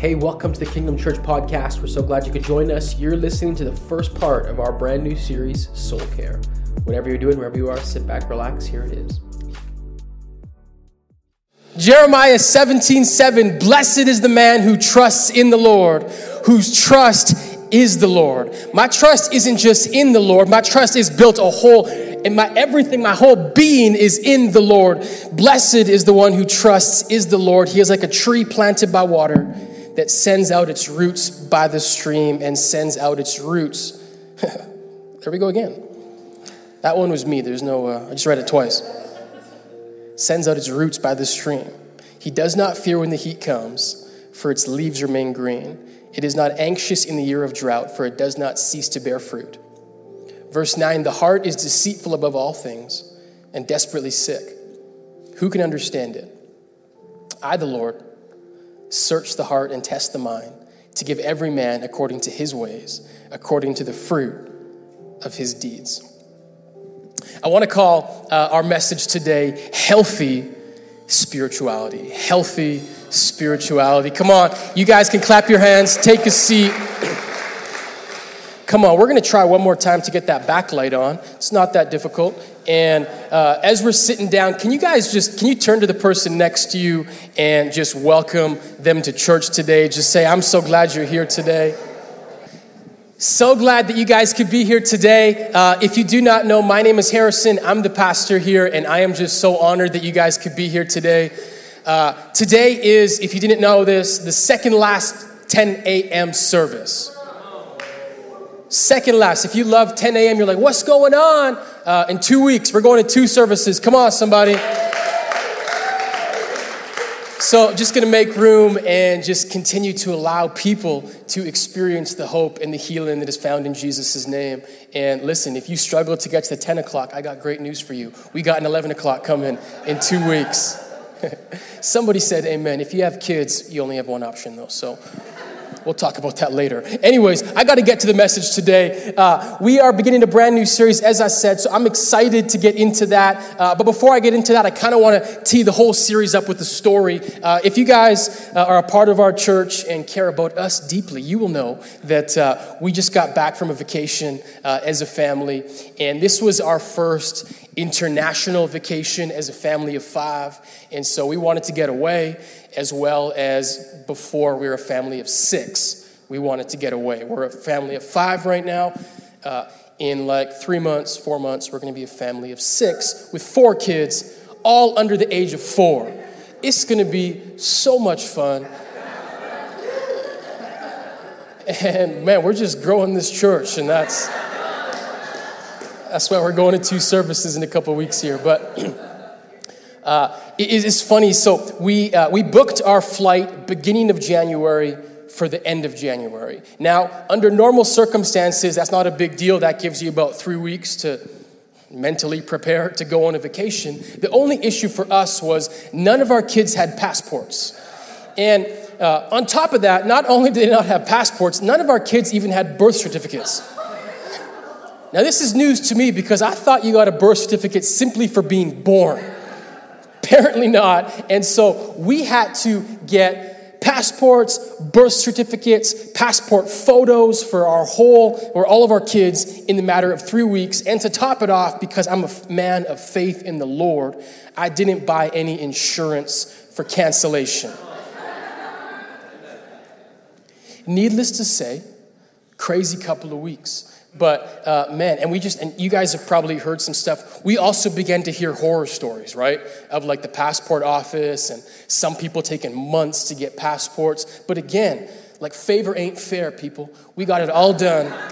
Hey, welcome to the Kingdom Church podcast. We're so glad you could join us. You're listening to the first part of our brand new series, Soul Care. Whatever you're doing, wherever you are, sit back, relax. Here it is. Jeremiah 17 7 Blessed is the man who trusts in the Lord, whose trust is the Lord. My trust isn't just in the Lord, my trust is built a whole, and my everything, my whole being is in the Lord. Blessed is the one who trusts is the Lord. He is like a tree planted by water that sends out its roots by the stream and sends out its roots. there we go again. That one was me. There's no, uh, I just read it twice. Sends out its roots by the stream. He does not fear when the heat comes, for its leaves remain green. It is not anxious in the year of drought, for it does not cease to bear fruit. Verse 9 The heart is deceitful above all things and desperately sick. Who can understand it? I, the Lord, search the heart and test the mind to give every man according to his ways, according to the fruit of his deeds. I want to call uh, our message today Healthy Spirituality. Healthy spirituality. Come on, you guys can clap your hands, take a seat. Come on, we're going to try one more time to get that backlight on. It's not that difficult. And uh, as we're sitting down, can you guys just can you turn to the person next to you and just welcome them to church today? Just say, "I'm so glad you're here today." So glad that you guys could be here today. Uh, if you do not know, my name is Harrison. I'm the pastor here, and I am just so honored that you guys could be here today. Uh, today is, if you didn't know this, the second last 10 a.m. service. Second last. If you love 10 a.m., you're like, what's going on? Uh, in two weeks, we're going to two services. Come on, somebody. So, just to make room and just continue to allow people to experience the hope and the healing that is found in Jesus' name. And listen, if you struggle to get to the 10 o'clock, I got great news for you. We got an 11 o'clock coming in two weeks. Somebody said amen. If you have kids, you only have one option though. So We'll talk about that later. Anyways, I got to get to the message today. Uh, we are beginning a brand new series, as I said, so I'm excited to get into that. Uh, but before I get into that, I kind of want to tee the whole series up with a story. Uh, if you guys uh, are a part of our church and care about us deeply, you will know that uh, we just got back from a vacation uh, as a family, and this was our first international vacation as a family of five. And so we wanted to get away as well as before we were a family of six. We wanted to get away. We're a family of five right now. Uh, in like three months, four months, we're to be a family of six with four kids, all under the age of four. It's to be so much fun. And man, we're just growing this church, and that's that's why we're going to two services in a couple weeks here. But Uh, it is funny. So we, uh, we booked our flight beginning of January for the end of January. Now, under normal circumstances, that's not a big deal. That gives you about three weeks to mentally prepare to go on a vacation. The only issue for us was none of our kids had passports. And uh, on top of that, not only did they not have passports, none of our kids even had birth certificates. Now, this is news to me because I thought you got a birth certificate simply for being born. Apparently not. And so we had to get passports, birth certificates, passport photos for our whole or all of our kids in the matter of three weeks. And to top it off, because I'm a man of faith in the Lord, I didn't buy any insurance for cancellation. Needless to say, crazy couple of weeks. But uh, man, and we just, and you guys have probably heard some stuff. We also began to hear horror stories, right? Of like the passport office and some people taking months to get passports. But again, like favor ain't fair, people. We got it all done.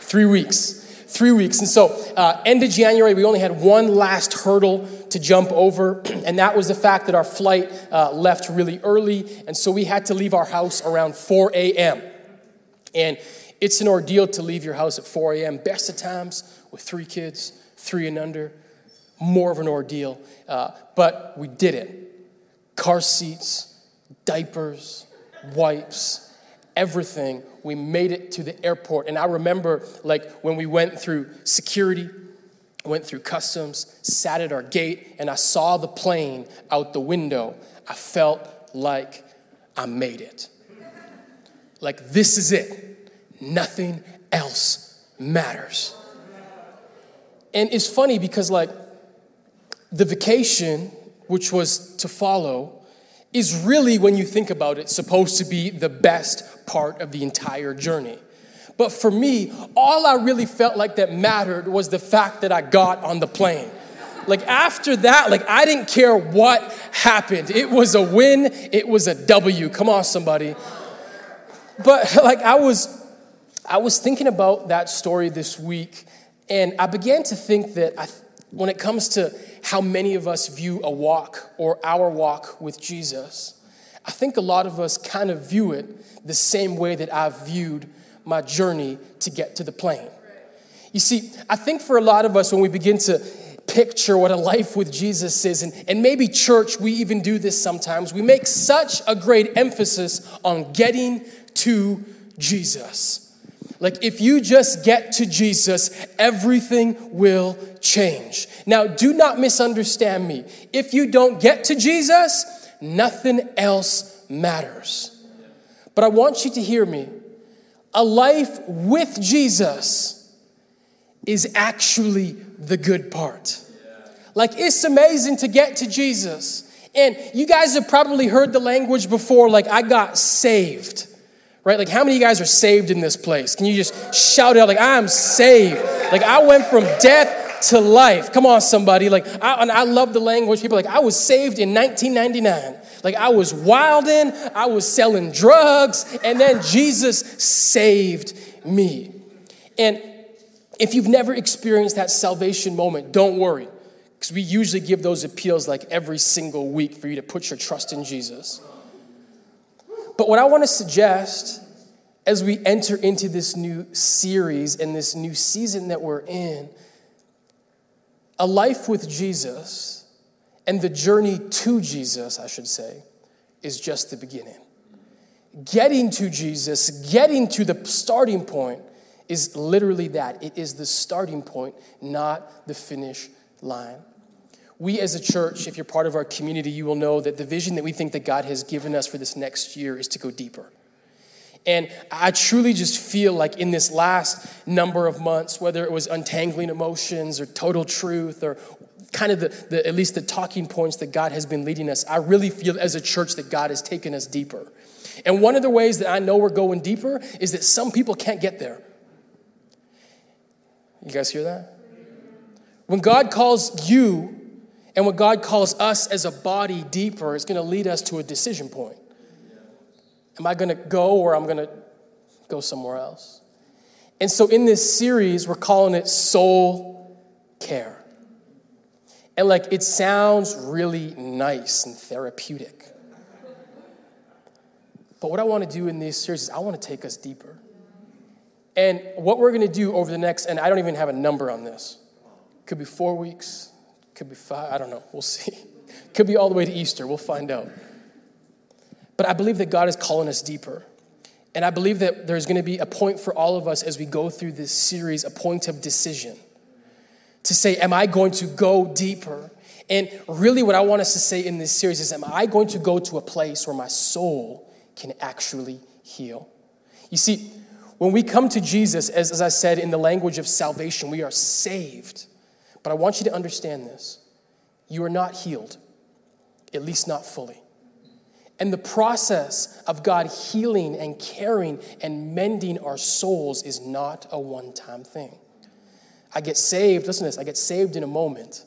Three weeks. Three weeks. And so, uh, end of January, we only had one last hurdle to jump over, and that was the fact that our flight uh, left really early. And so, we had to leave our house around 4 a.m. And it's an ordeal to leave your house at 4 a.m. Best of times with three kids, three and under, more of an ordeal. Uh, but we did it. Car seats, diapers, wipes, everything. We made it to the airport. And I remember, like, when we went through security, went through customs, sat at our gate, and I saw the plane out the window. I felt like I made it. Like, this is it. Nothing else matters. And it's funny because, like, the vacation, which was to follow, is really, when you think about it, supposed to be the best part of the entire journey. But for me, all I really felt like that mattered was the fact that I got on the plane. Like after that, like I didn't care what happened. It was a win, it was a W. Come on, somebody. But like I was I was thinking about that story this week, and I began to think that I, when it comes to how many of us view a walk or our walk with Jesus, I think a lot of us kind of view it the same way that I've viewed my journey to get to the plane. You see, I think for a lot of us, when we begin to picture what a life with Jesus is, and, and maybe church, we even do this sometimes, we make such a great emphasis on getting to Jesus. Like, if you just get to Jesus, everything will change. Now, do not misunderstand me. If you don't get to Jesus, nothing else matters. But I want you to hear me. A life with Jesus is actually the good part. Like, it's amazing to get to Jesus. And you guys have probably heard the language before, like, I got saved right? Like, how many of you guys are saved in this place? Can you just shout out, like, I'm saved? Like, I went from death to life. Come on, somebody. Like, I, and I love the language. People like, I was saved in 1999. Like, I was wilding, I was selling drugs, and then Jesus saved me. And if you've never experienced that salvation moment, don't worry, because we usually give those appeals like every single week for you to put your trust in Jesus. But what I want to suggest as we enter into this new series and this new season that we're in, a life with Jesus and the journey to Jesus, I should say, is just the beginning. Getting to Jesus, getting to the starting point, is literally that. It is the starting point, not the finish line we as a church, if you're part of our community, you will know that the vision that we think that God has given us for this next year is to go deeper. And I truly just feel like in this last number of months, whether it was untangling emotions or total truth or kind of the, the, at least the talking points that God has been leading us, I really feel as a church that God has taken us deeper. And one of the ways that I know we're going deeper is that some people can't get there. You guys hear that? When God calls you and what God calls us as a body deeper is going to lead us to a decision point. Am I going to go or I'm going to go somewhere else? And so in this series, we're calling it Soul Care. And like it sounds really nice and therapeutic. But what I want to do in this series is I want to take us deeper. And what we're going to do over the next, and I don't even have a number on this, could be four weeks, could be five, I don't know, we'll see. Could be all the way to Easter, we'll find out. But I believe that God is calling us deeper. And I believe that there's going to be a point for all of us as we go through this series, a point of decision to say, Am I going to go deeper? And really, what I want us to say in this series is, Am I going to go to a place where my soul can actually heal? You see, when we come to Jesus, as, as I said in the language of salvation, we are saved. But I want you to understand this you are not healed, at least not fully. And the process of God healing and caring and mending our souls is not a one time thing. I get saved, listen to this, I get saved in a moment,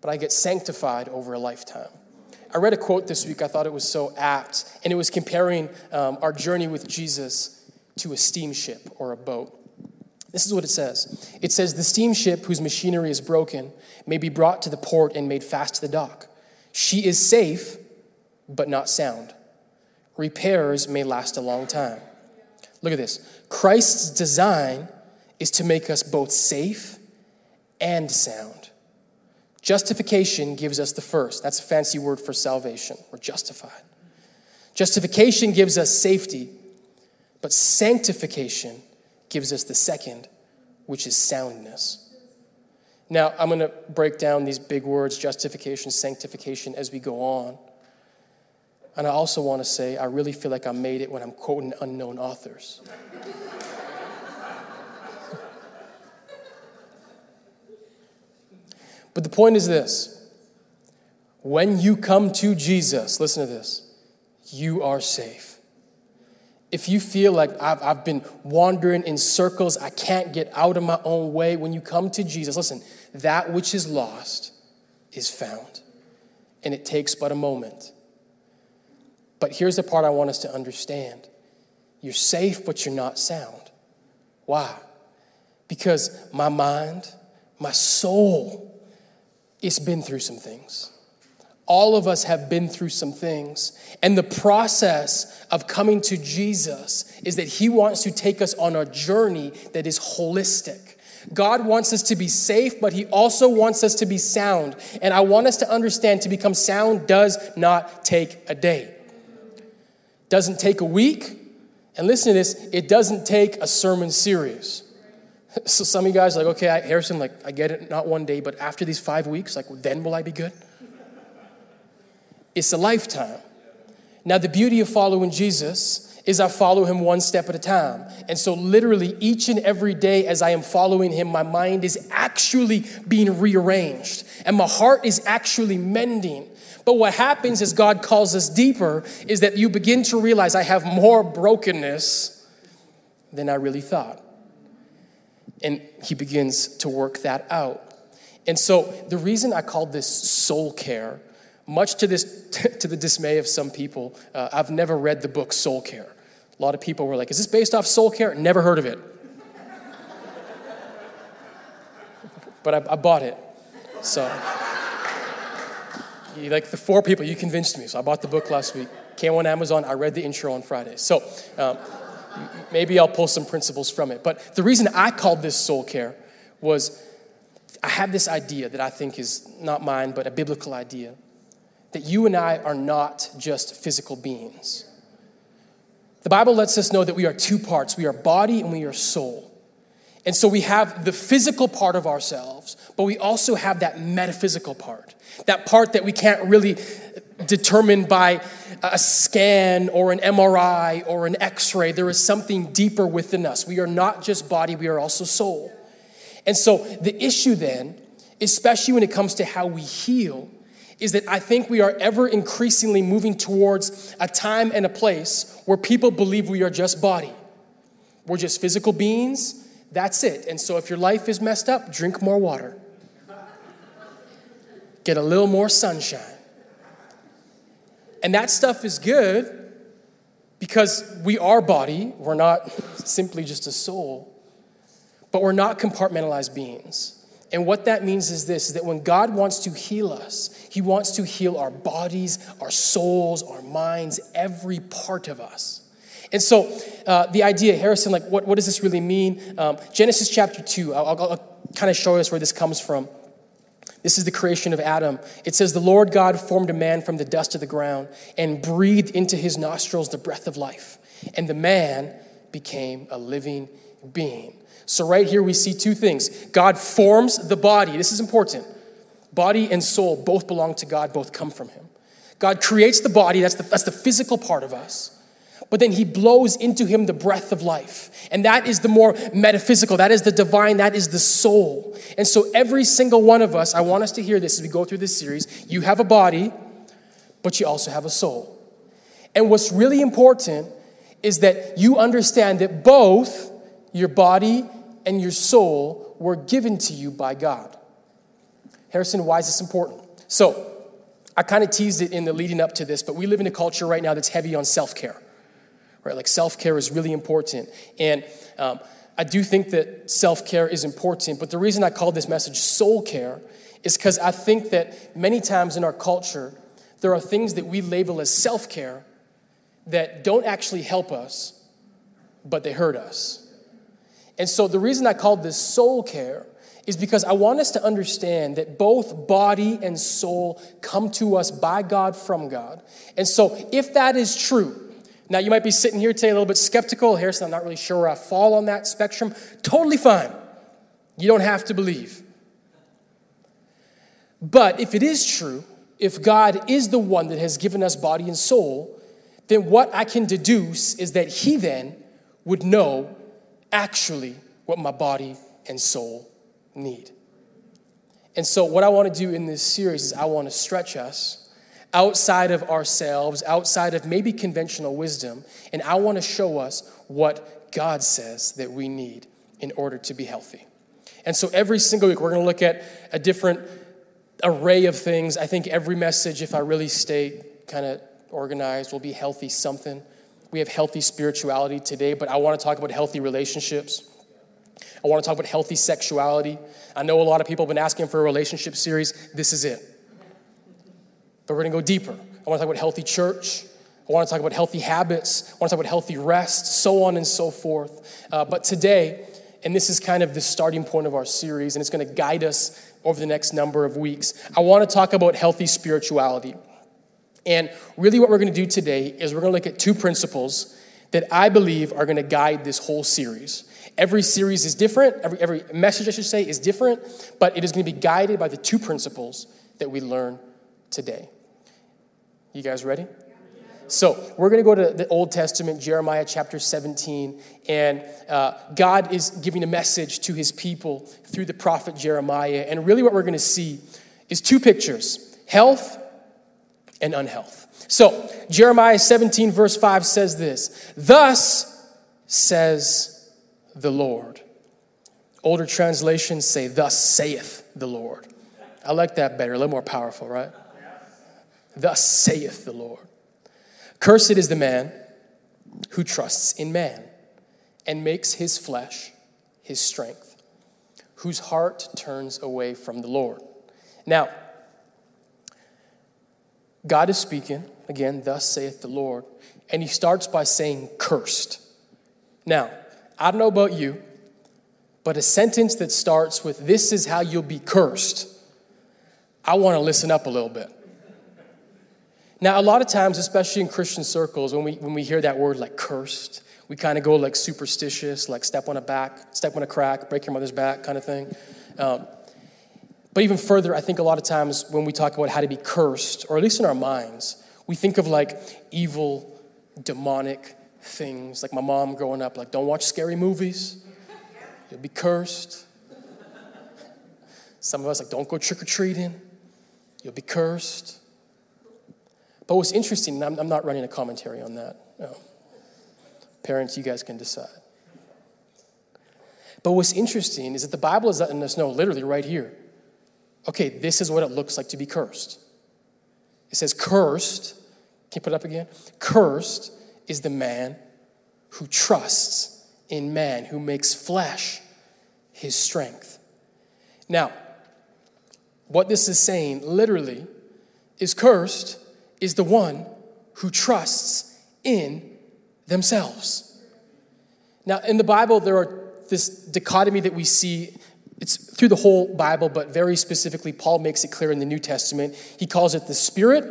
but I get sanctified over a lifetime. I read a quote this week, I thought it was so apt, and it was comparing um, our journey with Jesus to a steamship or a boat. This is what it says it says, The steamship whose machinery is broken may be brought to the port and made fast to the dock. She is safe, but not sound. Repairs may last a long time. Look at this Christ's design is to make us both safe and sound. Justification gives us the first. That's a fancy word for salvation. We're justified. Justification gives us safety, but sanctification gives us the second, which is soundness. Now, I'm going to break down these big words justification, sanctification as we go on. And I also want to say, I really feel like I made it when I'm quoting unknown authors. but the point is this when you come to Jesus, listen to this, you are safe. If you feel like I've, I've been wandering in circles, I can't get out of my own way, when you come to Jesus, listen, that which is lost is found. And it takes but a moment. But here's the part I want us to understand you're safe, but you're not sound. Why? Because my mind, my soul, it's been through some things. All of us have been through some things. And the process of coming to Jesus is that He wants to take us on a journey that is holistic. God wants us to be safe, but He also wants us to be sound. And I want us to understand to become sound does not take a day, doesn't take a week. And listen to this it doesn't take a sermon series. So some of you guys are like, okay, Harrison, like, I get it, not one day, but after these five weeks, like, then will I be good? It's a lifetime. Now, the beauty of following Jesus is I follow him one step at a time. And so, literally, each and every day as I am following him, my mind is actually being rearranged and my heart is actually mending. But what happens as God calls us deeper is that you begin to realize I have more brokenness than I really thought. And he begins to work that out. And so, the reason I called this soul care much to, this, to the dismay of some people, uh, I've never read the book Soul Care. A lot of people were like, Is this based off Soul Care? Never heard of it. but I, I, bought it. So, like the four people, you convinced me. So I bought the book last week. Came on Amazon. I read the intro on Friday. So, um, maybe I'll pull some principles from it. But the reason I called this Soul Care was I have this idea that I think is not mine, but a biblical idea that you and I are not just physical beings. The Bible lets us know that we are two parts we are body and we are soul. And so we have the physical part of ourselves, but we also have that metaphysical part, that part that we can't really determine by a scan or an MRI or an x ray. There is something deeper within us. We are not just body, we are also soul. And so the issue then, especially when it comes to how we heal, is that I think we are ever increasingly moving towards a time and a place where people believe we are just body. We're just physical beings. That's it. And so if your life is messed up, drink more water. Get a little more sunshine. And that stuff is good because we are body. We're not simply just a soul, but we're not compartmentalized beings. And what that means is this is that when God wants to heal us, He wants to heal our bodies, our souls, our minds, every part of us. And so, uh, the idea, Harrison, like, what, what does this really mean? Um, Genesis chapter 2, I'll, I'll, I'll kind of show us where this comes from. This is the creation of Adam. It says, The Lord God formed a man from the dust of the ground and breathed into his nostrils the breath of life. And the man became a living being. So, right here, we see two things God forms the body. This is important. Body and soul both belong to God, both come from Him. God creates the body, that's the, that's the physical part of us. But then He blows into Him the breath of life. And that is the more metaphysical, that is the divine, that is the soul. And so, every single one of us, I want us to hear this as we go through this series. You have a body, but you also have a soul. And what's really important is that you understand that both your body and your soul were given to you by God. Harrison, why is this important? So, I kind of teased it in the leading up to this, but we live in a culture right now that's heavy on self care, right? Like self care is really important. And um, I do think that self care is important, but the reason I call this message soul care is because I think that many times in our culture, there are things that we label as self care that don't actually help us, but they hurt us. And so the reason I called this soul care is because I want us to understand that both body and soul come to us by God from God. And so if that is true, now you might be sitting here today a little bit skeptical, Harrison, I'm not really sure where I fall on that spectrum. Totally fine. You don't have to believe. But if it is true if God is the one that has given us body and soul, then what I can deduce is that He then would know actually what my body and soul need. And so, what I want to do in this series is I want to stretch us outside of ourselves, outside of maybe conventional wisdom, and I want to show us what God says that we need in order to be healthy. And so, every single week, we're going to look at a different array of things. I think every message, if I really stay kind of organized, will be healthy something. We have healthy spirituality today, but I want to talk about healthy relationships. I want to talk about healthy sexuality. I know a lot of people have been asking for a relationship series. This is it. But we're going to go deeper. I want to talk about healthy church. I want to talk about healthy habits. I want to talk about healthy rest, so on and so forth. Uh, but today, and this is kind of the starting point of our series, and it's going to guide us over the next number of weeks. I want to talk about healthy spirituality. And really, what we're going to do today is we're going to look at two principles that I believe are going to guide this whole series. Every series is different, every, every message, I should say, is different, but it is going to be guided by the two principles that we learn today. You guys ready? So, we're going to go to the Old Testament, Jeremiah chapter 17, and uh, God is giving a message to his people through the prophet Jeremiah. And really, what we're going to see is two pictures health and unhealth. So, Jeremiah 17, verse 5 says this Thus says the Lord. Older translations say, Thus saith the Lord. I like that better, a little more powerful, right? Thus saith the Lord. Cursed is the man who trusts in man and makes his flesh his strength, whose heart turns away from the Lord. Now, God is speaking, again, thus saith the Lord, and he starts by saying, cursed. Now, I don't know about you, but a sentence that starts with, this is how you'll be cursed, I want to listen up a little bit. Now, a lot of times, especially in Christian circles, when we, when we hear that word like cursed, we kind of go like superstitious, like step on a back, step on a crack, break your mother's back kind of thing. Um, but even further, I think a lot of times when we talk about how to be cursed, or at least in our minds, we think of like evil, demonic things. Like my mom growing up, like, don't watch scary movies, you'll be cursed. Some of us, like, don't go trick or treating, you'll be cursed. But what's interesting, I'm, I'm not running a commentary on that. No. Parents, you guys can decide. But what's interesting is that the Bible is letting us know, literally right here, okay, this is what it looks like to be cursed. It says, cursed, can you put it up again? Cursed is the man who trusts in man, who makes flesh his strength. Now, what this is saying literally is cursed is the one who trusts in themselves. Now, in the Bible, there are this dichotomy that we see. It's through the whole Bible, but very specifically, Paul makes it clear in the New Testament. He calls it the spirit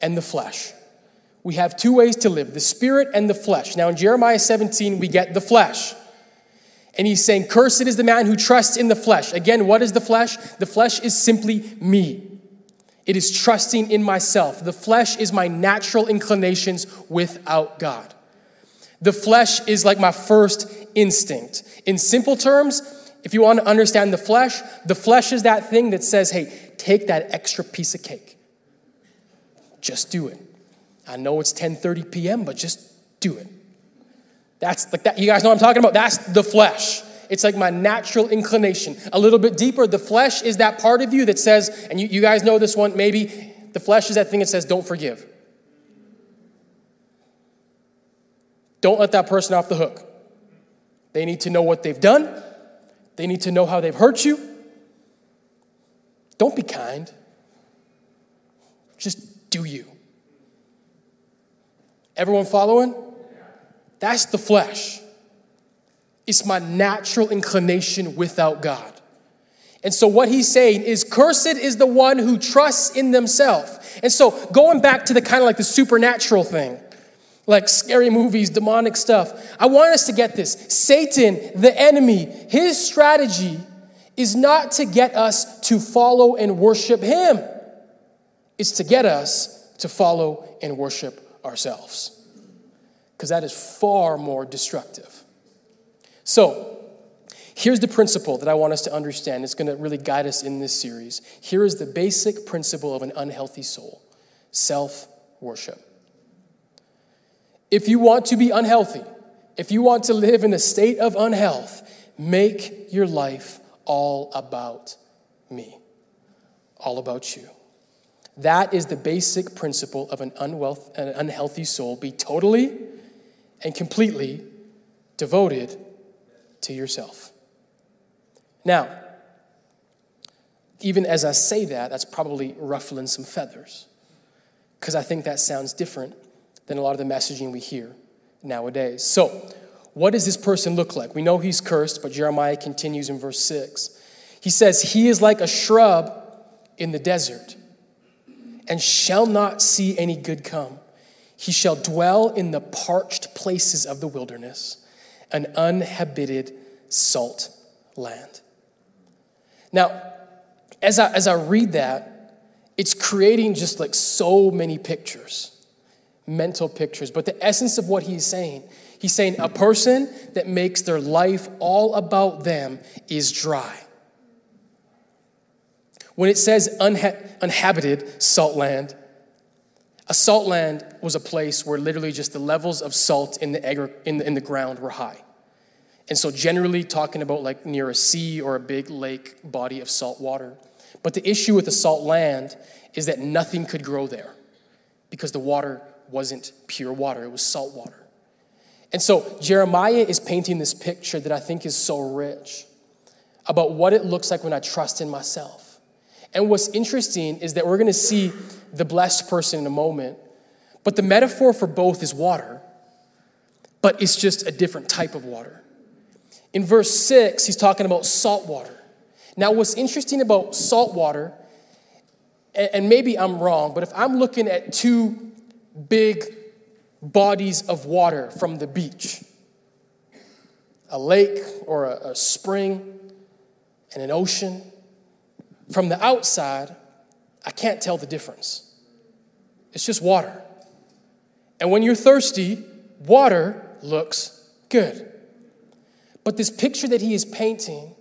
and the flesh. We have two ways to live the spirit and the flesh. Now, in Jeremiah 17, we get the flesh. And he's saying, Cursed is the man who trusts in the flesh. Again, what is the flesh? The flesh is simply me. It is trusting in myself. The flesh is my natural inclinations without God. The flesh is like my first instinct. In simple terms, if you want to understand the flesh, the flesh is that thing that says, hey, take that extra piece of cake. Just do it. I know it's 10:30 p.m., but just do it. That's like that. You guys know what I'm talking about? That's the flesh. It's like my natural inclination. A little bit deeper, the flesh is that part of you that says, and you, you guys know this one, maybe the flesh is that thing that says, don't forgive. Don't let that person off the hook. They need to know what they've done, they need to know how they've hurt you. Don't be kind. Just do you. Everyone following? That's the flesh. It's my natural inclination without God. And so, what he's saying is, cursed is the one who trusts in themselves. And so, going back to the kind of like the supernatural thing, like scary movies, demonic stuff, I want us to get this. Satan, the enemy, his strategy is not to get us to follow and worship him, it's to get us to follow and worship ourselves. Because that is far more destructive. So, here's the principle that I want us to understand. It's going to really guide us in this series. Here is the basic principle of an unhealthy soul self worship. If you want to be unhealthy, if you want to live in a state of unhealth, make your life all about me, all about you. That is the basic principle of an, unwealth, an unhealthy soul. Be totally and completely devoted to yourself. Now, even as I say that, that's probably ruffling some feathers because I think that sounds different than a lot of the messaging we hear nowadays. So, what does this person look like? We know he's cursed, but Jeremiah continues in verse 6. He says, He is like a shrub in the desert and shall not see any good come. He shall dwell in the parched places of the wilderness, an uninhabited salt land. Now, as I, as I read that, it's creating just like so many pictures, mental pictures. But the essence of what he's saying, he's saying a person that makes their life all about them is dry. When it says unha- uninhabited salt land, a salt land was a place where literally just the levels of salt in the, egg, in the, in the ground were high. And so, generally, talking about like near a sea or a big lake body of salt water. But the issue with the salt land is that nothing could grow there because the water wasn't pure water, it was salt water. And so, Jeremiah is painting this picture that I think is so rich about what it looks like when I trust in myself. And what's interesting is that we're going to see the blessed person in a moment, but the metaphor for both is water, but it's just a different type of water. In verse 6, he's talking about salt water. Now, what's interesting about salt water, and maybe I'm wrong, but if I'm looking at two big bodies of water from the beach, a lake or a, a spring and an ocean, from the outside, I can't tell the difference. It's just water. And when you're thirsty, water looks good. But this picture that he is painting,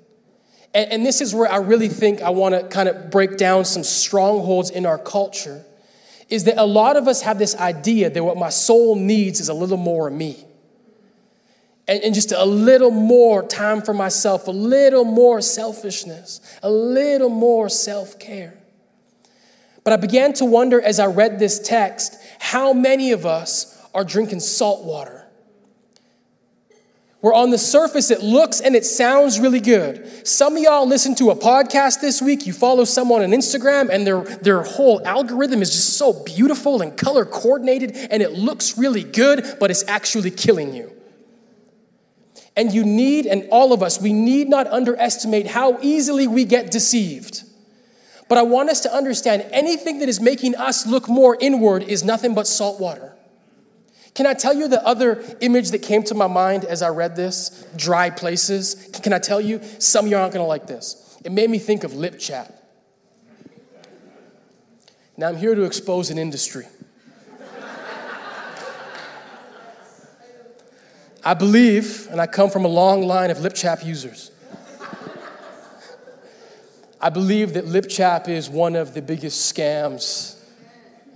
and, and this is where I really think I want to kind of break down some strongholds in our culture, is that a lot of us have this idea that what my soul needs is a little more of me and, and just a little more time for myself, a little more selfishness, a little more self care. But I began to wonder as I read this text how many of us are drinking salt water. Where on the surface it looks and it sounds really good. Some of y'all listen to a podcast this week, you follow someone on Instagram, and their, their whole algorithm is just so beautiful and color coordinated, and it looks really good, but it's actually killing you. And you need, and all of us, we need not underestimate how easily we get deceived. But I want us to understand anything that is making us look more inward is nothing but salt water. Can I tell you the other image that came to my mind as I read this? Dry places. Can I tell you? Some of you aren't gonna like this. It made me think of lip chap. Now I'm here to expose an industry. I believe, and I come from a long line of LipChap users. I believe that LipChap is one of the biggest scams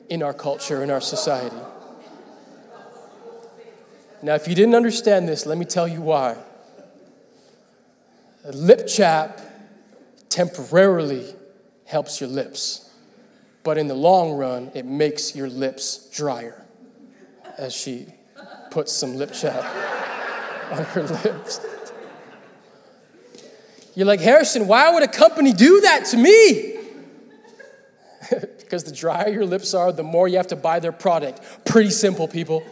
in our culture, in our society. Now, if you didn't understand this, let me tell you why. Lip chap temporarily helps your lips, but in the long run, it makes your lips drier, as she puts some lip chap on her lips. You're like, Harrison, why would a company do that to me? because the drier your lips are, the more you have to buy their product. Pretty simple, people.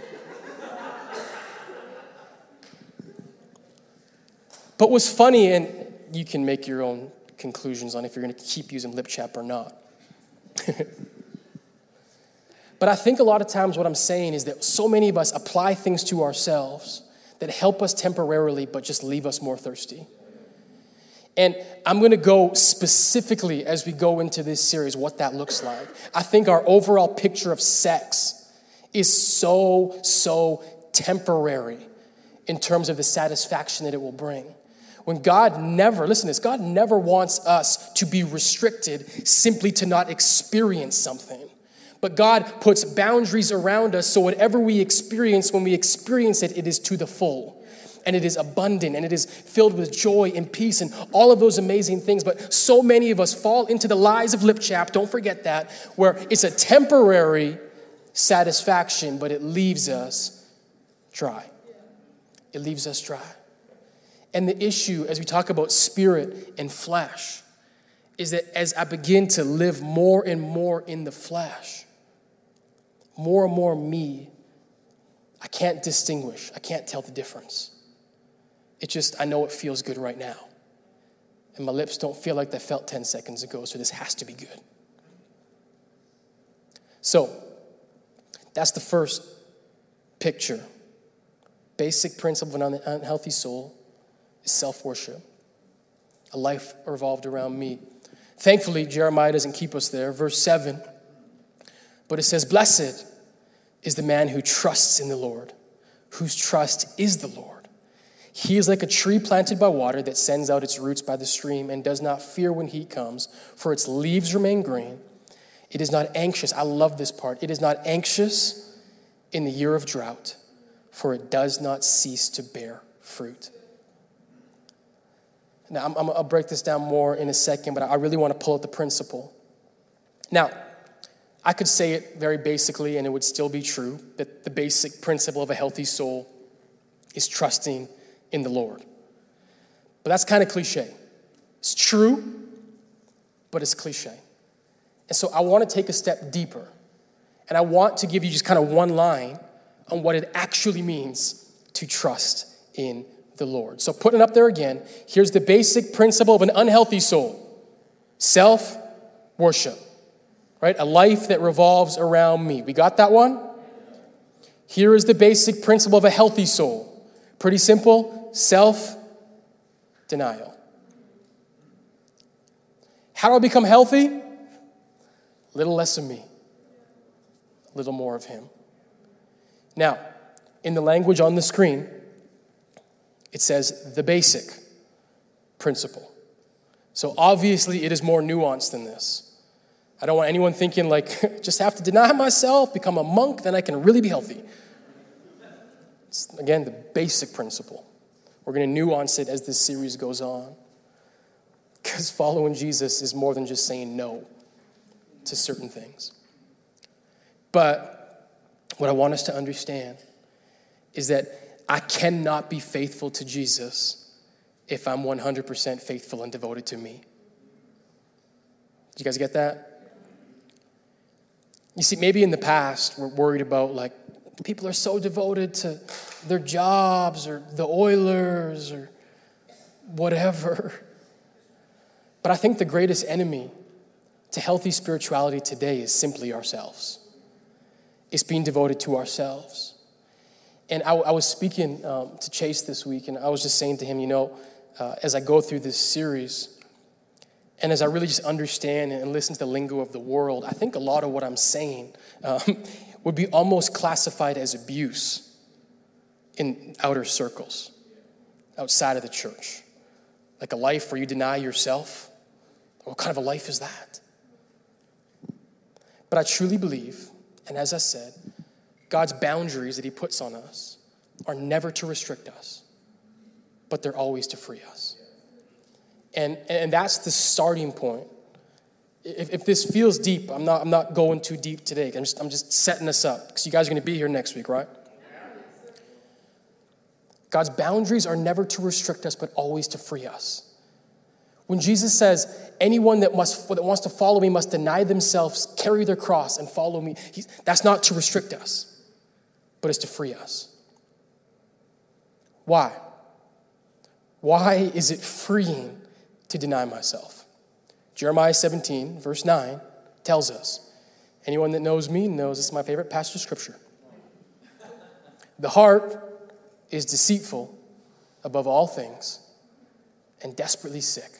But what's funny, and you can make your own conclusions on if you're going to keep using lip chap or not. But I think a lot of times what I'm saying is that so many of us apply things to ourselves that help us temporarily but just leave us more thirsty. And I'm going to go specifically as we go into this series what that looks like. I think our overall picture of sex is so, so temporary in terms of the satisfaction that it will bring. When God never, listen to this, God never wants us to be restricted simply to not experience something. But God puts boundaries around us so whatever we experience, when we experience it, it is to the full. And it is abundant and it is filled with joy and peace and all of those amazing things. But so many of us fall into the lies of lipchap, don't forget that, where it's a temporary satisfaction, but it leaves us dry. It leaves us dry. And the issue, as we talk about spirit and flesh, is that as I begin to live more and more in the flesh, more and more me, I can't distinguish. I can't tell the difference. It just, I know it feels good right now. And my lips don't feel like they felt 10 seconds ago, so this has to be good. So, that's the first picture. Basic principle of an unhealthy soul is self worship, a life revolved around me. Thankfully, Jeremiah doesn't keep us there. Verse 7, but it says, Blessed is the man who trusts in the Lord, whose trust is the Lord. He is like a tree planted by water that sends out its roots by the stream and does not fear when heat comes, for its leaves remain green. It is not anxious. I love this part. It is not anxious in the year of drought, for it does not cease to bear fruit. Now, I'm, I'm, I'll break this down more in a second, but I really want to pull out the principle. Now, I could say it very basically, and it would still be true that the basic principle of a healthy soul is trusting in the Lord. But that's kind of cliche. It's true, but it's cliche. And so I want to take a step deeper. And I want to give you just kind of one line on what it actually means to trust in the Lord. So, putting up there again, here's the basic principle of an unhealthy soul self worship, right? A life that revolves around me. We got that one? Here is the basic principle of a healthy soul. Pretty simple self denial. How do I become healthy? A little less of me, a little more of Him. Now, in the language on the screen, it says the basic principle. So obviously, it is more nuanced than this. I don't want anyone thinking, like, just have to deny myself, become a monk, then I can really be healthy. It's, again, the basic principle. We're going to nuance it as this series goes on. Because following Jesus is more than just saying no to certain things. But what I want us to understand is that I cannot be faithful to Jesus if I'm 100% faithful and devoted to me. Do you guys get that? You see, maybe in the past, we're worried about like, people are so devoted to their jobs or the Oilers or whatever. But I think the greatest enemy to healthy spirituality today is simply ourselves. It's being devoted to ourselves. And I, I was speaking um, to Chase this week, and I was just saying to him, you know, uh, as I go through this series, and as I really just understand and listen to the lingo of the world, I think a lot of what I'm saying um, would be almost classified as abuse in outer circles, outside of the church. Like a life where you deny yourself. What kind of a life is that? But I truly believe, and as I said, God's boundaries that He puts on us are never to restrict us, but they're always to free us. And, and that's the starting point. If, if this feels deep, I'm not, I'm not going too deep today. I'm just, I'm just setting us up because you guys are going to be here next week, right? God's boundaries are never to restrict us, but always to free us. When Jesus says, anyone that, must, that wants to follow me must deny themselves, carry their cross, and follow me, that's not to restrict us but it's to free us. Why? Why is it freeing to deny myself? Jeremiah 17, verse 9, tells us anyone that knows me knows this is my favorite passage of scripture. The heart is deceitful above all things and desperately sick.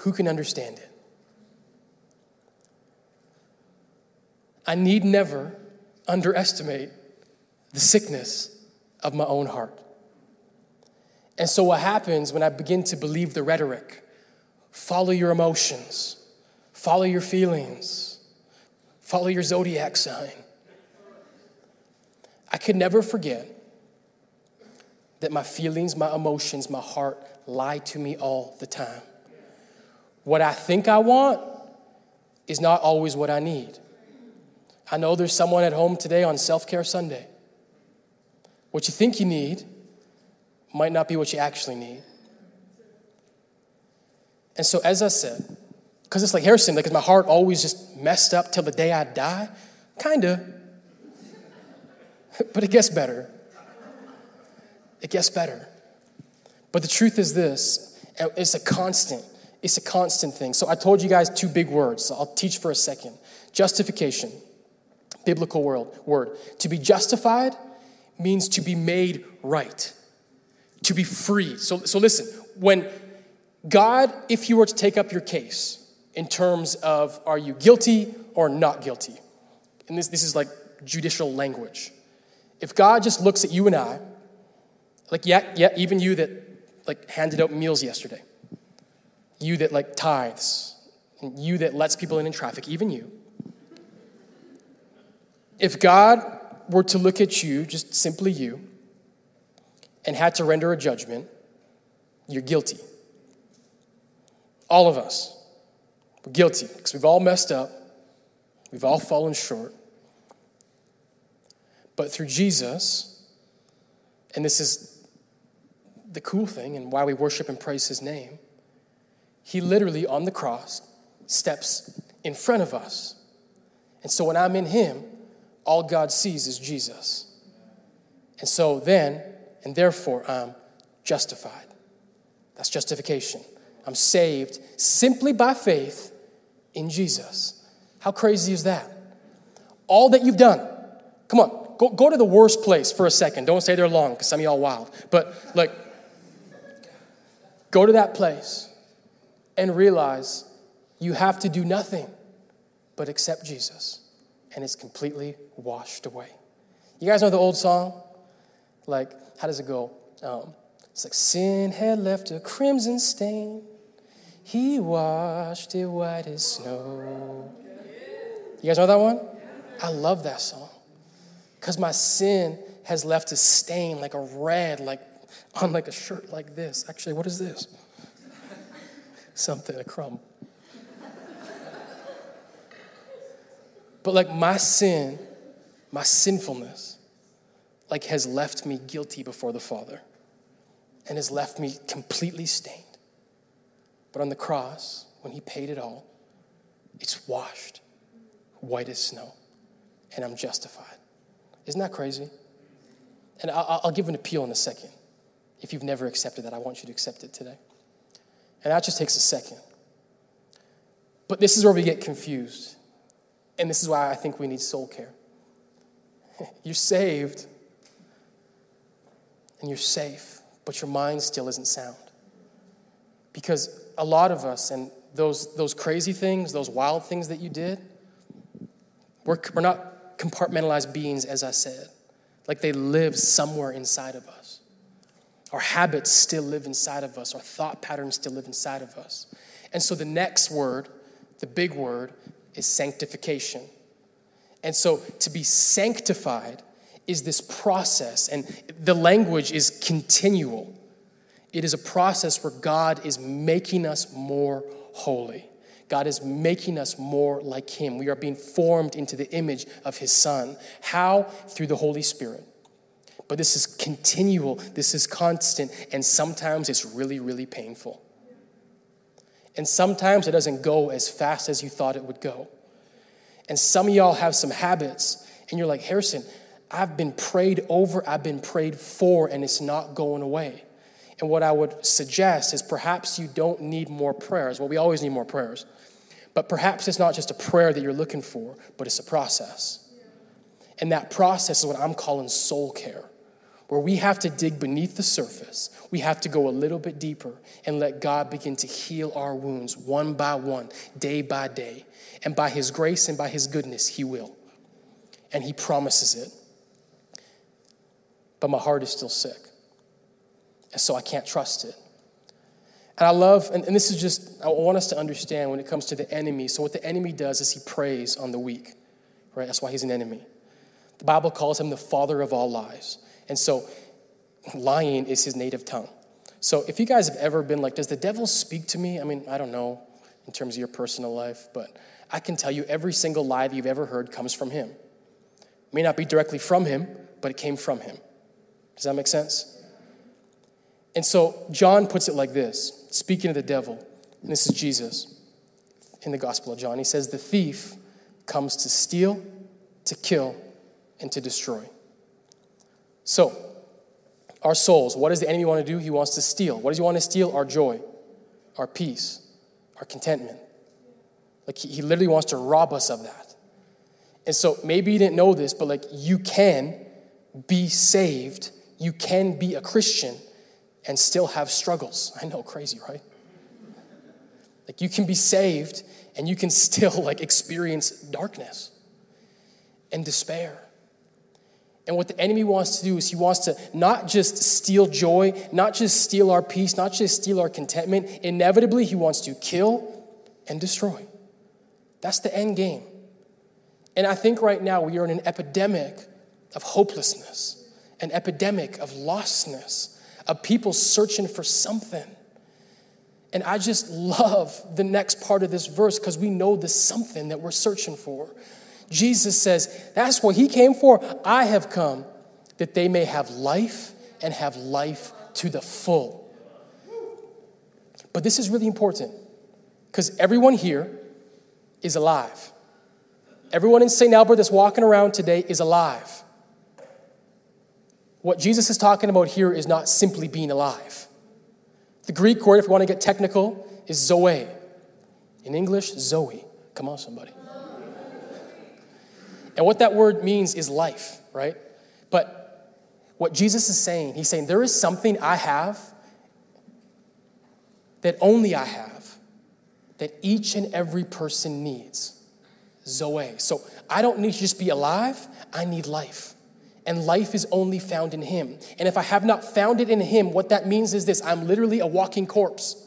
Who can understand it? I need never underestimate the sickness of my own heart. And so, what happens when I begin to believe the rhetoric? Follow your emotions, follow your feelings, follow your zodiac sign. I could never forget that my feelings, my emotions, my heart lie to me all the time. What I think I want is not always what I need. I know there's someone at home today on Self Care Sunday. What you think you need might not be what you actually need. And so, as I said, because it's like Harrison, like, is my heart always just messed up till the day I die? Kinda. but it gets better. It gets better. But the truth is this it's a constant. It's a constant thing. So I told you guys two big words. So I'll teach for a second. Justification, biblical world, word. To be justified means to be made right, to be free. So, so listen, when God, if you were to take up your case in terms of are you guilty or not guilty, and this, this is like judicial language. If God just looks at you and I, like, yeah, yeah, even you that like handed out meals yesterday, you that like tithes, and you that lets people in in traffic, even you. If God were to look at you, just simply you, and had to render a judgment, you're guilty. All of us. We're guilty because we've all messed up. We've all fallen short. But through Jesus, and this is the cool thing and why we worship and praise his name, he literally on the cross steps in front of us. And so when I'm in him, all God sees is Jesus. And so then, and therefore, I'm justified. That's justification. I'm saved simply by faith in Jesus. How crazy is that? All that you've done. Come on, go, go to the worst place for a second. Don't stay there long because some of y'all wild. But like, go to that place and realize you have to do nothing but accept Jesus and it's completely washed away. You guys know the old song? Like, how does it go? Um, it's like, sin had left a crimson stain. He washed it white as snow. You guys know that one? I love that song. Because my sin has left a stain like a red, like on like a shirt like this. Actually, what is this? Something, a crumb. But like my sin, my sinfulness, like has left me guilty before the Father and has left me completely stained. But on the cross, when He paid it all, it's washed white as snow, and I'm justified. Isn't that crazy? And I'll, give an appeal in a second. If you've never accepted that, I want you to accept it today. And that just takes a second. But this is where we get confused. And this is why I think we need soul care. You're saved and you're safe, but your mind still isn't sound. Because a lot of us, and those, those crazy things, those wild things that you did, we're, we're not compartmentalized beings, as I said. Like they live somewhere inside of us. Our habits still live inside of us, our thought patterns still live inside of us. And so the next word, the big word, is sanctification. And so to be sanctified is this process, and the language is continual. It is a process where God is making us more holy. God is making us more like Him. We are being formed into the image of His Son. How? Through the Holy Spirit. But this is continual, this is constant, and sometimes it's really, really painful. And sometimes it doesn't go as fast as you thought it would go. And some of y'all have some habits, and you're like, Harrison, I've been prayed over, I've been prayed for, and it's not going away. And what I would suggest is perhaps you don't need more prayers. Well, we always need more prayers. But perhaps it's not just a prayer that you're looking for, but it's a process. And that process is what I'm calling soul care, where we have to dig beneath the surface. We have to go a little bit deeper and let God begin to heal our wounds one by one, day by day. And by His grace and by His goodness, He will. And He promises it. But my heart is still sick. And so I can't trust it. And I love, and, and this is just, I want us to understand when it comes to the enemy. So, what the enemy does is he preys on the weak, right? That's why he's an enemy. The Bible calls him the father of all lies. And so, lying is his native tongue. So, if you guys have ever been like, does the devil speak to me? I mean, I don't know in terms of your personal life, but I can tell you every single lie that you've ever heard comes from him. It may not be directly from him, but it came from him. Does that make sense? And so, John puts it like this speaking of the devil, and this is Jesus in the Gospel of John. He says, The thief comes to steal, to kill, and to destroy. So, our souls, what does the enemy want to do? He wants to steal. What does he want to steal? Our joy, our peace, our contentment. Like, he, he literally wants to rob us of that. And so, maybe you didn't know this, but like, you can be saved, you can be a Christian and still have struggles. I know, crazy, right? Like, you can be saved and you can still like experience darkness and despair and what the enemy wants to do is he wants to not just steal joy, not just steal our peace, not just steal our contentment. Inevitably, he wants to kill and destroy. That's the end game. And I think right now we are in an epidemic of hopelessness, an epidemic of lostness, of people searching for something. And I just love the next part of this verse because we know the something that we're searching for. Jesus says, That's what he came for. I have come that they may have life and have life to the full. But this is really important because everyone here is alive. Everyone in St. Albert that's walking around today is alive. What Jesus is talking about here is not simply being alive. The Greek word, if you want to get technical, is zoe. In English, Zoe. Come on, somebody. And what that word means is life, right? But what Jesus is saying, he's saying, there is something I have that only I have, that each and every person needs. Zoe. So I don't need to just be alive, I need life. And life is only found in Him. And if I have not found it in Him, what that means is this I'm literally a walking corpse.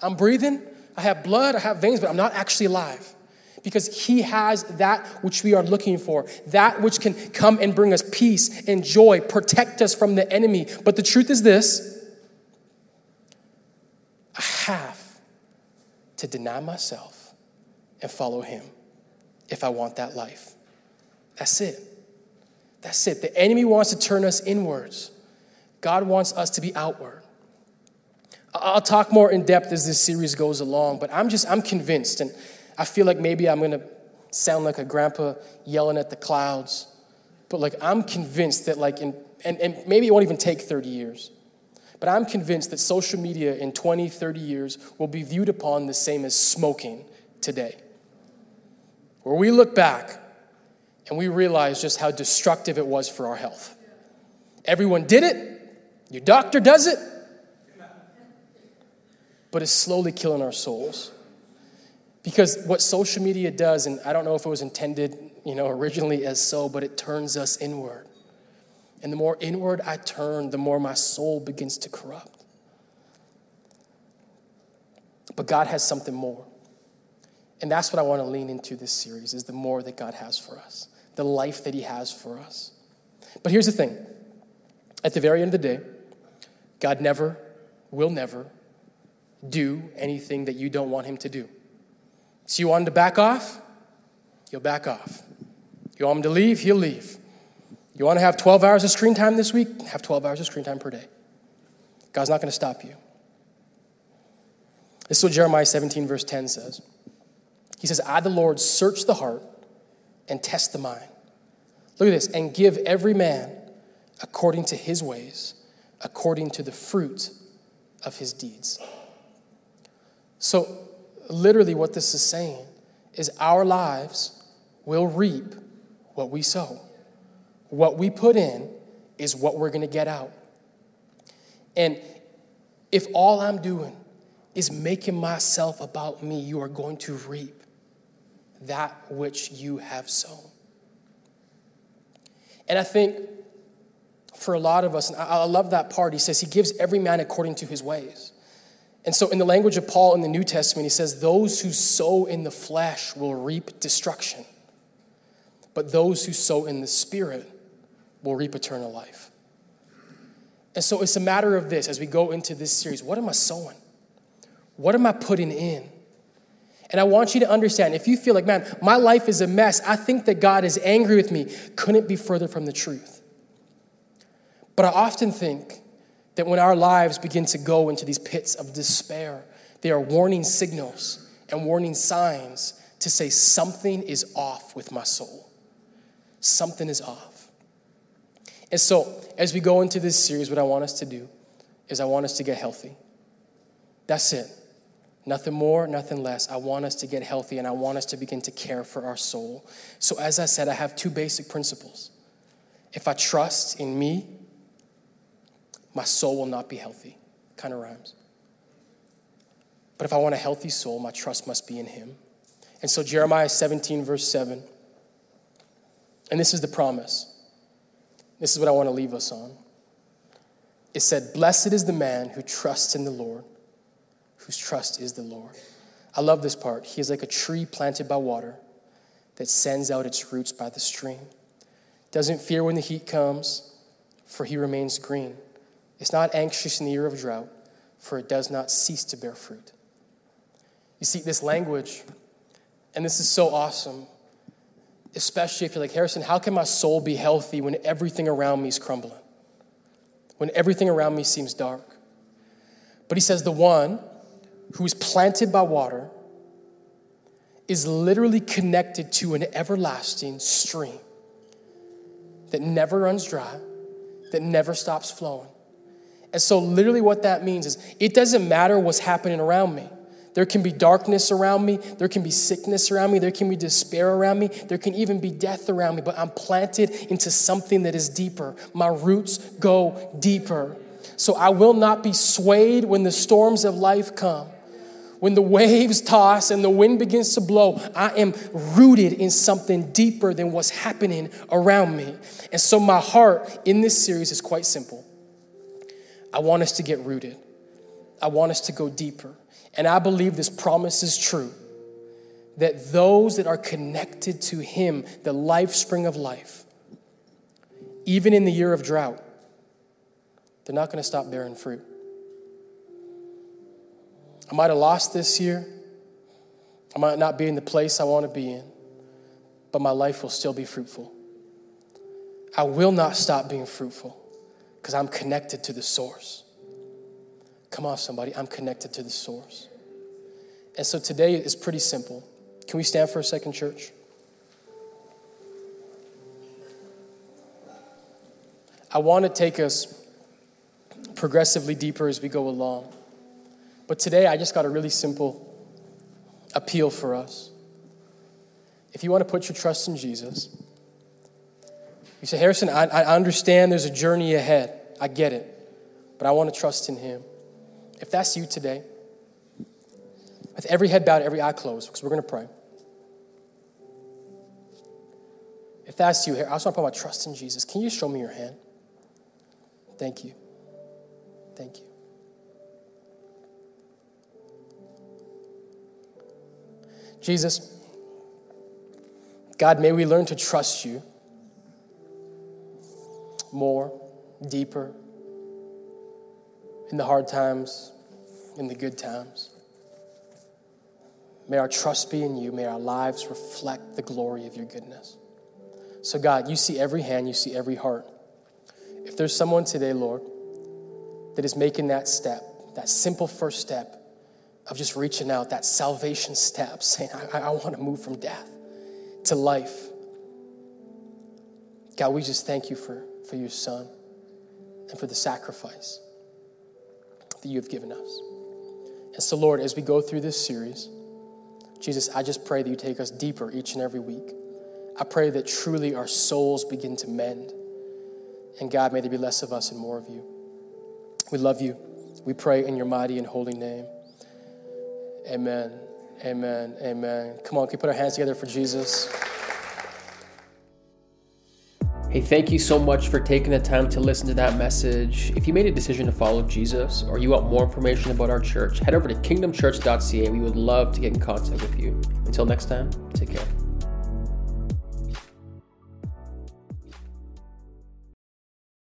I'm breathing, I have blood, I have veins, but I'm not actually alive because He has that which we are looking for, that which can come and bring us peace and joy, protect us from the enemy. But the truth is this I have to deny myself and follow Him if I want that life. That's it. That's it. The enemy wants to turn us inwards, God wants us to be outward. I'll talk more in depth as this series goes along, but I'm just, I'm convinced, and I feel like maybe I'm gonna sound like a grandpa yelling at the clouds, but like I'm convinced that like in, and, and maybe it won't even take 30 years, but I'm convinced that social media in 20, 30 years will be viewed upon the same as smoking today. Where we look back and we realize just how destructive it was for our health. Everyone did it, your doctor does it, but it's slowly killing our souls. Because what social media does, and I don't know if it was intended, you know, originally as so, but it turns us inward. And the more inward I turn, the more my soul begins to corrupt. But God has something more. And that's what I want to lean into this series is the more that God has for us, the life that he has for us. But here's the thing. At the very end of the day, God never will never do anything that you don't want him to do. So you want him to back off? He'll back off. You want him to leave? He'll leave. You want to have 12 hours of screen time this week? Have 12 hours of screen time per day. God's not going to stop you. This is what Jeremiah 17, verse 10 says. He says, I, the Lord, search the heart and test the mind. Look at this, and give every man according to his ways, according to the fruit of his deeds. So, literally what this is saying is our lives will reap what we sow. What we put in is what we're going to get out. And if all I'm doing is making myself about me, you are going to reap that which you have sown. And I think for a lot of us, and I love that part, he says, He gives every man according to his ways. And so, in the language of Paul in the New Testament, he says, Those who sow in the flesh will reap destruction, but those who sow in the spirit will reap eternal life. And so, it's a matter of this as we go into this series what am I sowing? What am I putting in? And I want you to understand if you feel like, man, my life is a mess, I think that God is angry with me, couldn't be further from the truth. But I often think that when our lives begin to go into these pits of despair, they are warning signals and warning signs to say something is off with my soul. Something is off. And so, as we go into this series, what I want us to do is I want us to get healthy. That's it. Nothing more, nothing less. I want us to get healthy and I want us to begin to care for our soul. So, as I said, I have two basic principles. If I trust in me my soul will not be healthy. Kind of rhymes. But if I want a healthy soul, my trust must be in Him. And so, Jeremiah 17, verse 7, and this is the promise. This is what I want to leave us on. It said, Blessed is the man who trusts in the Lord, whose trust is the Lord. I love this part. He is like a tree planted by water that sends out its roots by the stream. Doesn't fear when the heat comes, for he remains green. It's not anxious in the year of drought, for it does not cease to bear fruit. You see, this language, and this is so awesome, especially if you're like, Harrison, how can my soul be healthy when everything around me is crumbling? When everything around me seems dark? But he says, the one who is planted by water is literally connected to an everlasting stream that never runs dry, that never stops flowing. And so, literally, what that means is it doesn't matter what's happening around me. There can be darkness around me. There can be sickness around me. There can be despair around me. There can even be death around me. But I'm planted into something that is deeper. My roots go deeper. So I will not be swayed when the storms of life come. When the waves toss and the wind begins to blow, I am rooted in something deeper than what's happening around me. And so my heart in this series is quite simple. I want us to get rooted. I want us to go deeper. And I believe this promise is true that those that are connected to Him, the life spring of life, even in the year of drought, they're not going to stop bearing fruit. I might have lost this year. I might not be in the place I want to be in, but my life will still be fruitful. I will not stop being fruitful because I'm connected to the source. Come on, somebody, I'm connected to the source. And so today is pretty simple. Can we stand for a second, church? I want to take us progressively deeper as we go along. But today, I just got a really simple appeal for us. If you want to put your trust in Jesus, you say, Harrison, I, I understand there's a journey ahead. I get it. But I want to trust in Him. If that's you today, with every head bowed, every eye closed, because we're going to pray. If that's you I just want to put my trust in Jesus. Can you show me your hand? Thank you. Thank you. Jesus, God, may we learn to trust you more, deeper, in the hard times, in the good times. May our trust be in you. May our lives reflect the glory of your goodness. So, God, you see every hand, you see every heart. If there's someone today, Lord, that is making that step, that simple first step of just reaching out, that salvation step, saying, I, I want to move from death to life. God, we just thank you for, for your son and for the sacrifice that you have given us. And so, Lord, as we go through this series, Jesus, I just pray that you take us deeper each and every week. I pray that truly our souls begin to mend, And God, may there be less of us and more of you. We love you. We pray in your mighty and holy name. Amen. Amen. Amen. Come on, can we put our hands together for Jesus? Hey, thank you so much for taking the time to listen to that message. If you made a decision to follow Jesus or you want more information about our church, head over to kingdomchurch.ca. We would love to get in contact with you. Until next time, take care.